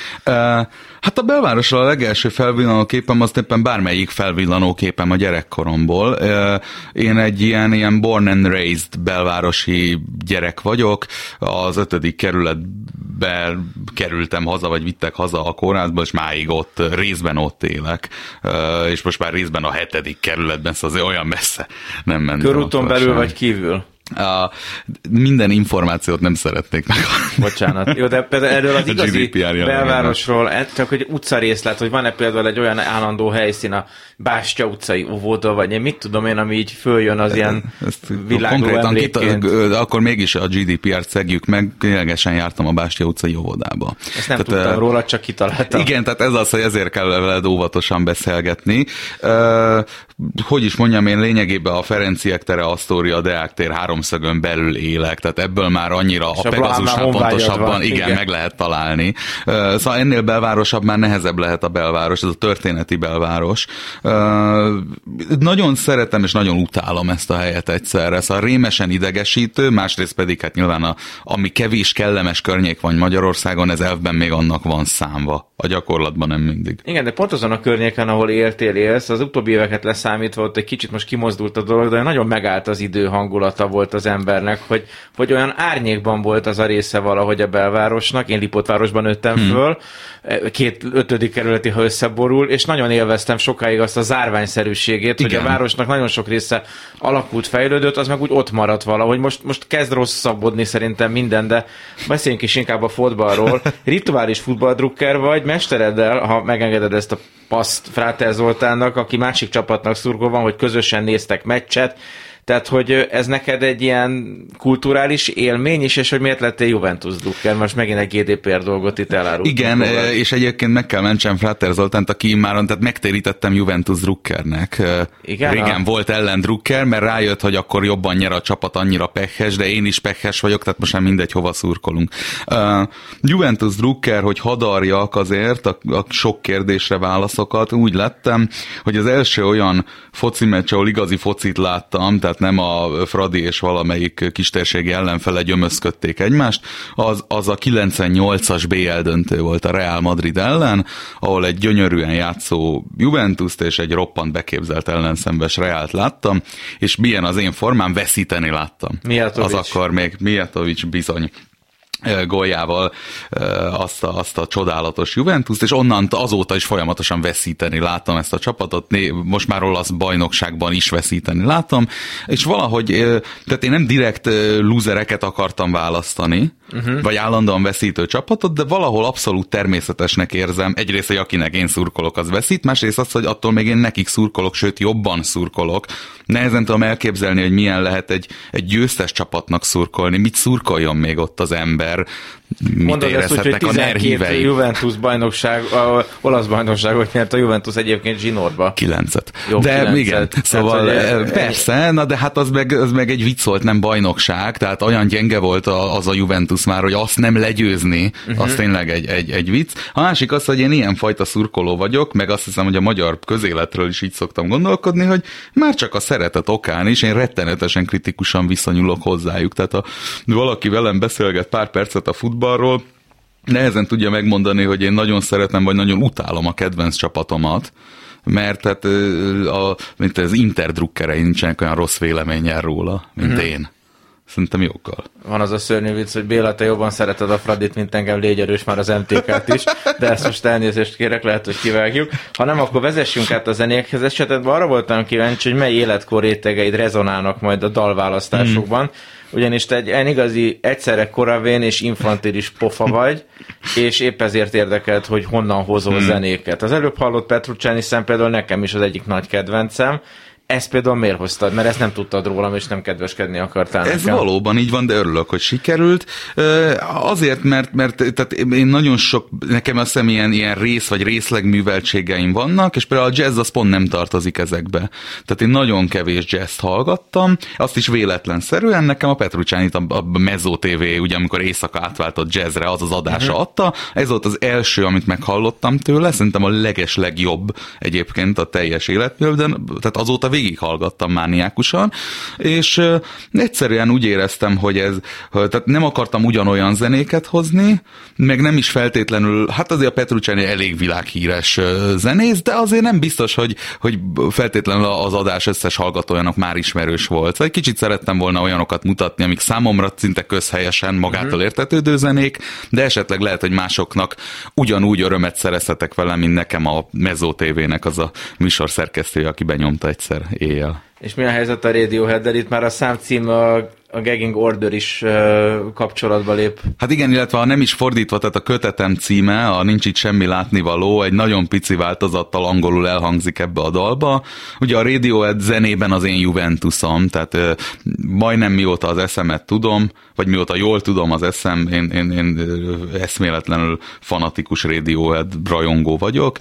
Hát a belvárosról a legelső felvillanó képem az éppen bármelyik felvillanó képem a gyerekkoromból. Én egy ilyen, ilyen born and raised belvárosi gyerek vagyok. Az ötödik kerületbe kerültem haza, vagy vittek haza a kórházba, és máig ott, részben ott élek. És most már részben a hetedik kerületben, szóval azért olyan messze nem mentem. Körúton belül vagy kívül? A, minden információt nem szeretnék meg. [LAUGHS] Bocsánat. Jó, de például erről az igazi belvárosról, e, csak hogy részlet, hogy van-e például egy olyan állandó helyszín a Bástya utcai óvoda, vagy én mit tudom én, ami így följön az ilyen világú emlékként. Kita, akkor mégis a GDPR-t szegjük meg, ténylegesen jártam a Bástya utcai óvodába. Ezt nem tehát, tudtam róla, csak kitaláltam. Igen, tehát ez az, hogy ezért kell veled óvatosan beszélgetni. Hogy is mondjam, én lényegében a Ferenciek tere, Asztória, Deák tér háromszögön belül élek, tehát ebből már annyira És a, a Pegazusnál pontosabban van, igen, igen, meg lehet találni. Szóval ennél belvárosabb már nehezebb lehet a belváros, ez a történeti belváros. Nagyon szeretem és nagyon utálom ezt a helyet egyszerre. Szóval rémesen idegesítő, másrészt pedig hát nyilván a, ami kevés kellemes környék van Magyarországon, ez elvben még annak van számva. A gyakorlatban nem mindig. Igen, de pont azon a környéken, ahol éltél, élsz, az utóbbi éveket leszámítva ott egy kicsit most kimozdult a dolog, de nagyon megállt az idő hangulata volt az embernek, hogy, hogy olyan árnyékban volt az a része valahogy a belvárosnak. Én Lipotvárosban nőttem hmm. föl, két ötödik kerületi, ha összeborul, és nagyon élveztem sokáig azt a zárványszerűségét, Igen. hogy a városnak nagyon sok része alakult, fejlődött, az meg úgy ott maradt valahogy. Most, most kezd rosszabbodni szerintem minden, de beszéljünk is inkább a fotballról. [LAUGHS] Rituális futballdrukker vagy, mestereddel, ha megengeded ezt a paszt Fráter Zoltánnak, aki másik csapatnak szurkol van, hogy közösen néztek meccset, tehát, hogy ez neked egy ilyen kulturális élmény is, és hogy miért lettél Juventus drukker? Most megint egy GDPR dolgot itt elárultunk. Igen, róla. és egyébként meg kell mentsem Frater Zoltánt, aki már tehát megtérítettem Juventus drukkernek. Igen? Régen a... volt ellen drukker, mert rájött, hogy akkor jobban nyer a csapat, annyira pehes, de én is pehes vagyok, tehát most már mindegy, hova szurkolunk. Uh, Juventus drukker, hogy hadarjak azért a, a sok kérdésre válaszokat, úgy lettem, hogy az első olyan foci meccs, ahol igazi focit láttam, tehát nem a Fradi és valamelyik kistérségi ellenfele gyömözködték egymást, az, az a 98-as BL döntő volt a Real Madrid ellen, ahol egy gyönyörűen játszó juventus és egy roppant beképzelt ellenszembes Reált láttam, és milyen az én formám, veszíteni láttam. Mijatovic. Az akkor még Mijatovic bizony góljával azt a, azt a csodálatos Juventus-t, és onnan azóta is folyamatosan veszíteni látom ezt a csapatot, most már olasz bajnokságban is veszíteni látom, és valahogy, tehát én nem direkt lúzereket akartam választani, uh-huh. vagy állandóan veszítő csapatot, de valahol abszolút természetesnek érzem, egyrészt, hogy akinek én szurkolok, az veszít, másrészt az, hogy attól még én nekik szurkolok, sőt jobban szurkolok. Nehezen tudom elképzelni, hogy milyen lehet egy, egy győztes csapatnak szurkolni, mit szurkoljon még ott az ember, mit Mondod ezt úgy, hogy 12 Juventus bajnokság, a olasz bajnokságot nyert a Juventus egyébként zsinórba. Kilencet. Jó, de kilencet. igen, szóval tehát, persze, na de hát az meg, az meg egy vicc volt, nem bajnokság, tehát olyan gyenge volt az a Juventus már, hogy azt nem legyőzni, uh-huh. az tényleg egy, egy, egy vicc. A másik az, hogy én ilyen fajta szurkoló vagyok, meg azt hiszem, hogy a magyar közéletről is így szoktam gondolkodni, hogy már csak a szeretet okán is én rettenetesen kritikusan viszonyulok hozzájuk. Tehát ha valaki velem beszélget pár percet a futball futballról, nehezen tudja megmondani, hogy én nagyon szeretem, vagy nagyon utálom a kedvenc csapatomat, mert hát a, mint az interdrukkerei nincsenek olyan rossz véleménnyel róla, mint mm-hmm. én. Szerintem jókkal. Van az a szörnyű vicc, hogy Béla, te jobban szereted a Fradit, mint engem, légy erős már az MTK-t is, de ezt most elnézést kérek, lehet, hogy kivágjuk. Ha nem, akkor vezessünk át a zenékhez. Esetben arra voltam kíváncsi, hogy mely életkor rétegeid rezonálnak majd a dalválasztásokban. Mm ugyanis te egy igazi egyszerre koravén és infantilis pofa vagy, és épp ezért érdekelt, hogy honnan hozol hmm. zenéket. Az előbb hallott Petrucciani szem például nekem is az egyik nagy kedvencem, ezt például miért hoztad? Mert ezt nem tudtad rólam, és nem kedveskedni akartál Ez nekem. valóban így van, de örülök, hogy sikerült. Azért, mert, mert tehát én nagyon sok, nekem azt hiszem ilyen, ilyen rész vagy részlegműveltségeim vannak, és például a jazz az pont nem tartozik ezekbe. Tehát én nagyon kevés jazz hallgattam, azt is véletlenszerűen nekem a Petrucsánit a, a Mezzo TV, ugye amikor éjszaka átváltott jazzre, az az adása uh-huh. adta. Ez volt az első, amit meghallottam tőle, szerintem a leges legjobb egyébként a teljes életművel, tehát azóta végighallgattam mániákusan, és egyszerűen úgy éreztem, hogy ez, tehát nem akartam ugyanolyan zenéket hozni, meg nem is feltétlenül, hát azért a Petrucciani elég világhíres zenész, de azért nem biztos, hogy, hogy feltétlenül az adás összes hallgatójának már ismerős volt. Vagy kicsit szerettem volna olyanokat mutatni, amik számomra szinte közhelyesen magától mhm. értetődő zenék, de esetleg lehet, hogy másoknak ugyanúgy örömet szerezhetek vele, mint nekem a Mezzo TV-nek az a műsorszerkesztője, aki benyomta egyszer éjjel. És mi a helyzet a Radiohead-del? Itt már a számcím a, a gagging order is kapcsolatba lép. Hát igen, illetve ha nem is fordítva, tehát a kötetem címe, a Nincs itt semmi látnivaló, egy nagyon pici változattal angolul elhangzik ebbe a dalba. Ugye a Radiohead zenében az én Juventusom, tehát uh, majdnem mióta az eszemet tudom, vagy mióta jól tudom az eszem, én, én, én eszméletlenül fanatikus Radiohead rajongó vagyok.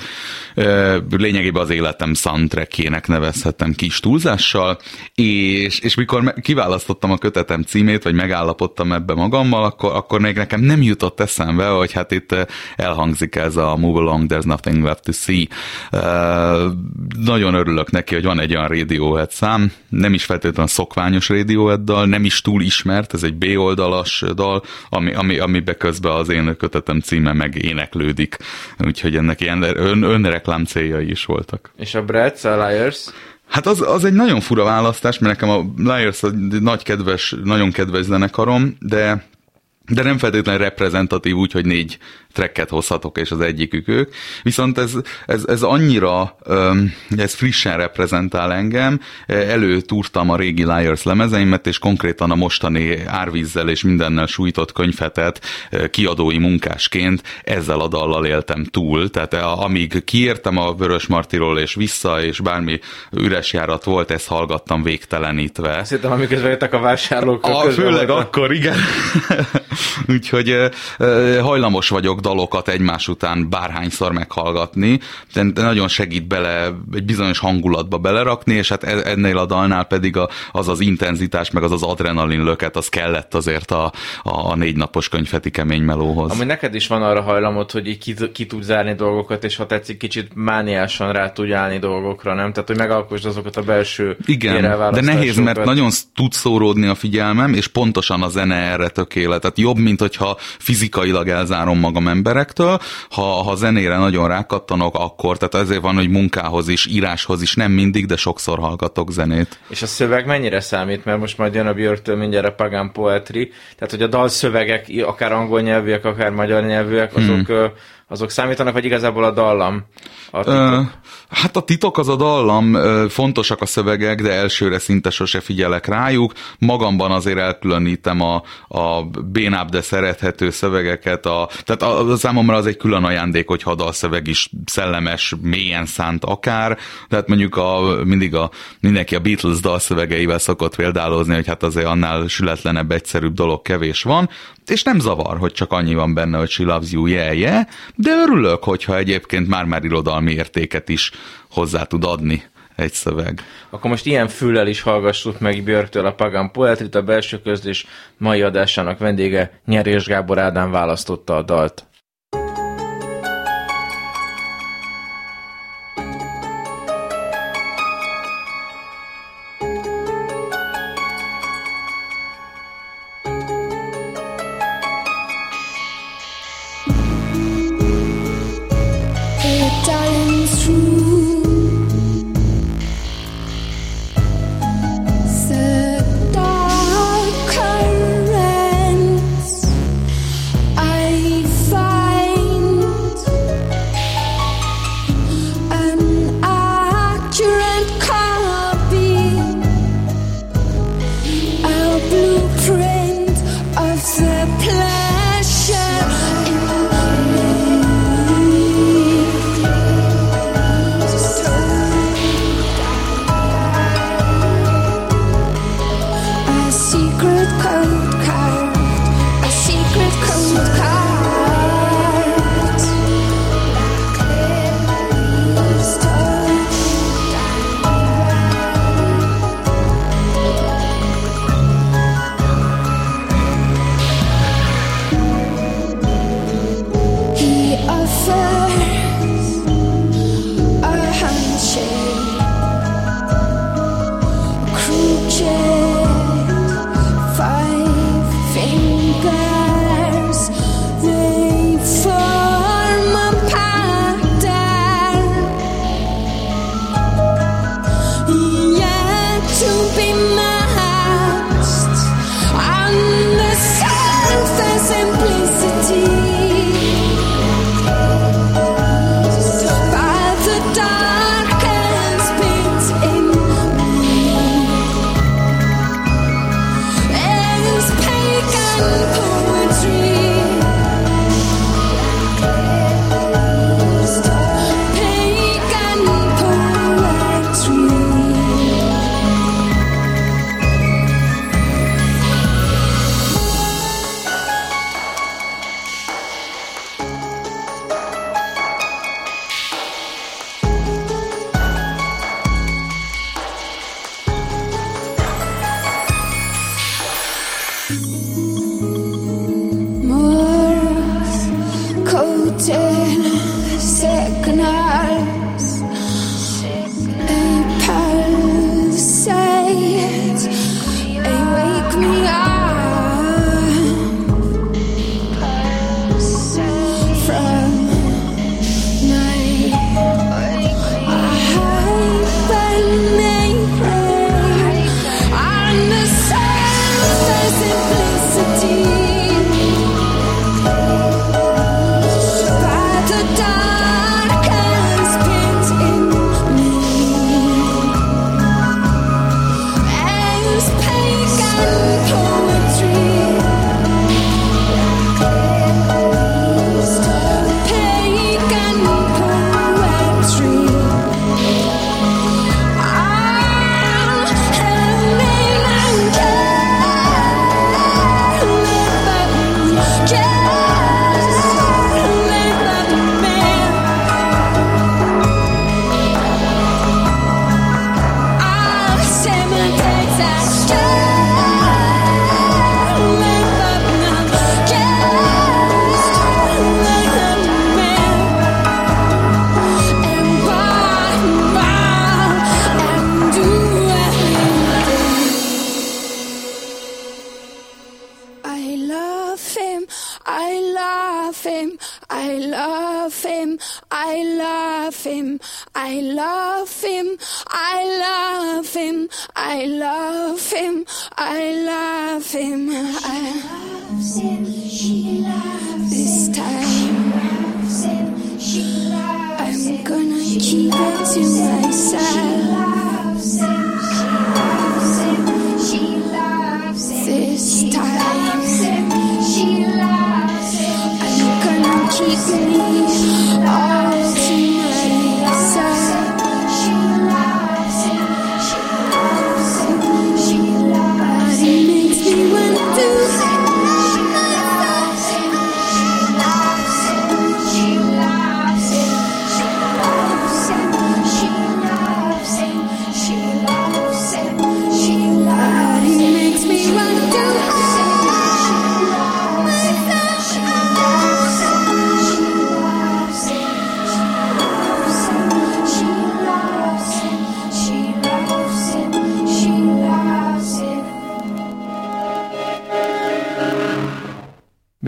Uh, lényegében az életem soundtrackjének nevezhetem kis túlzás, egymással, és, és mikor kiválasztottam a kötetem címét, vagy megállapodtam ebbe magammal, akkor, akkor még nekem nem jutott eszembe, hogy hát itt eh, elhangzik ez a Move Along, There's Nothing Left to See. Uh, nagyon örülök neki, hogy van egy olyan Radiohead szám, nem is feltétlenül szokványos Radiohead dal, nem is túl ismert, ez egy B-oldalas dal, ami, ami, amibe közben az én kötetem címe meg éneklődik, úgyhogy ennek ilyen ön, önreklám céljai is voltak. És a Brad, a Liars? Hát az, az egy nagyon fura választás, mert nekem a Liars a nagy kedves, nagyon kedves zenekarom, de de nem feltétlenül reprezentatív úgy, hogy négy trekket hozhatok, és az egyikük ők. Viszont ez, ez, ez annyira, ez frissen reprezentál engem, előtúrtam a régi Liars lemezeimet, és konkrétan a mostani árvízzel és mindennel sújtott könyvetet kiadói munkásként ezzel a dallal éltem túl. Tehát amíg kiértem a Vörös Martiról és vissza, és bármi üres járat volt, ezt hallgattam végtelenítve. Azt hittem, amiközben jöttek a vásárlók. A, főleg akkor, igen. [LAUGHS] [LAUGHS] Úgyhogy hajlamos vagyok dalokat egymás után bárhányszor meghallgatni, de nagyon segít bele egy bizonyos hangulatba belerakni, és hát e, ennél a dalnál pedig az az intenzitás, meg az az adrenalin löket, az kellett azért a, a négy napos könyvfeti kemény melóhoz. Ami neked is van arra hajlamot, hogy így ki, ki tud zárni dolgokat, és ha tetszik, kicsit mániásan rá tudj állni dolgokra, nem? Tehát, hogy megalkosd azokat a belső Igen, de nehéz, mert nagyon tud szóródni a figyelmem, és pontosan a zene erre tökélet. Tehát jobb, mint hogyha fizikailag elzárom magam emberektől, ha, ha zenére nagyon rákattanok, akkor, tehát ezért van, hogy munkához is, íráshoz is, nem mindig, de sokszor hallgatok zenét. És a szöveg mennyire számít, mert most majd jön a Björktől mindjárt a Pagan Poetry, tehát hogy a dalszövegek, akár angol nyelvűek, akár magyar nyelvűek, azok hmm azok számítanak, vagy igazából a dallam? A titok? Hát a titok az a dallam, fontosak a szövegek, de elsőre szinte sose figyelek rájuk. Magamban azért elkülönítem a, a bénább, de szerethető szövegeket. A, tehát a, a számomra az egy külön ajándék, hogyha a dalszöveg is szellemes, mélyen szánt akár. Tehát mondjuk a, mindig a, mindenki a Beatles dalszövegeivel szokott példálozni, hogy hát azért annál sületlenebb, egyszerűbb dolog kevés van és nem zavar, hogy csak annyi van benne, hogy she loves you, yeah, yeah, de örülök, hogyha egyébként már-már irodalmi értéket is hozzá tud adni egy szöveg. Akkor most ilyen füllel is hallgassuk meg Björktől a Pagan Poetrit, a belső közlés mai adásának vendége Nyerés Gábor Ádám választotta a dalt. to my side.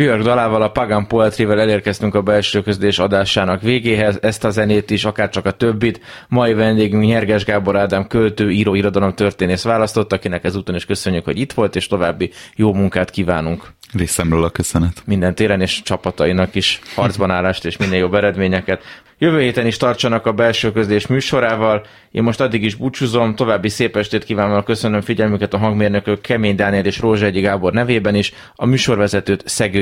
Björk dalával, a Pagan Poetry-vel elérkeztünk a belső közlés adásának végéhez. Ezt a zenét is, akár csak a többit, mai vendégünk Nyerges Gábor Ádám költő, író, irodalom történész választott, akinek ezúton is köszönjük, hogy itt volt, és további jó munkát kívánunk. Részemről a köszönet. Minden téren és csapatainak is harcban állást és minél jobb eredményeket. Jövő héten is tartsanak a belső közlés műsorával. Én most addig is búcsúzom, további szép estét kívánok, köszönöm figyelmüket a hangmérnökök Kemény Dániel és Rózsegyi Gábor nevében is. A műsorvezetőt Szegő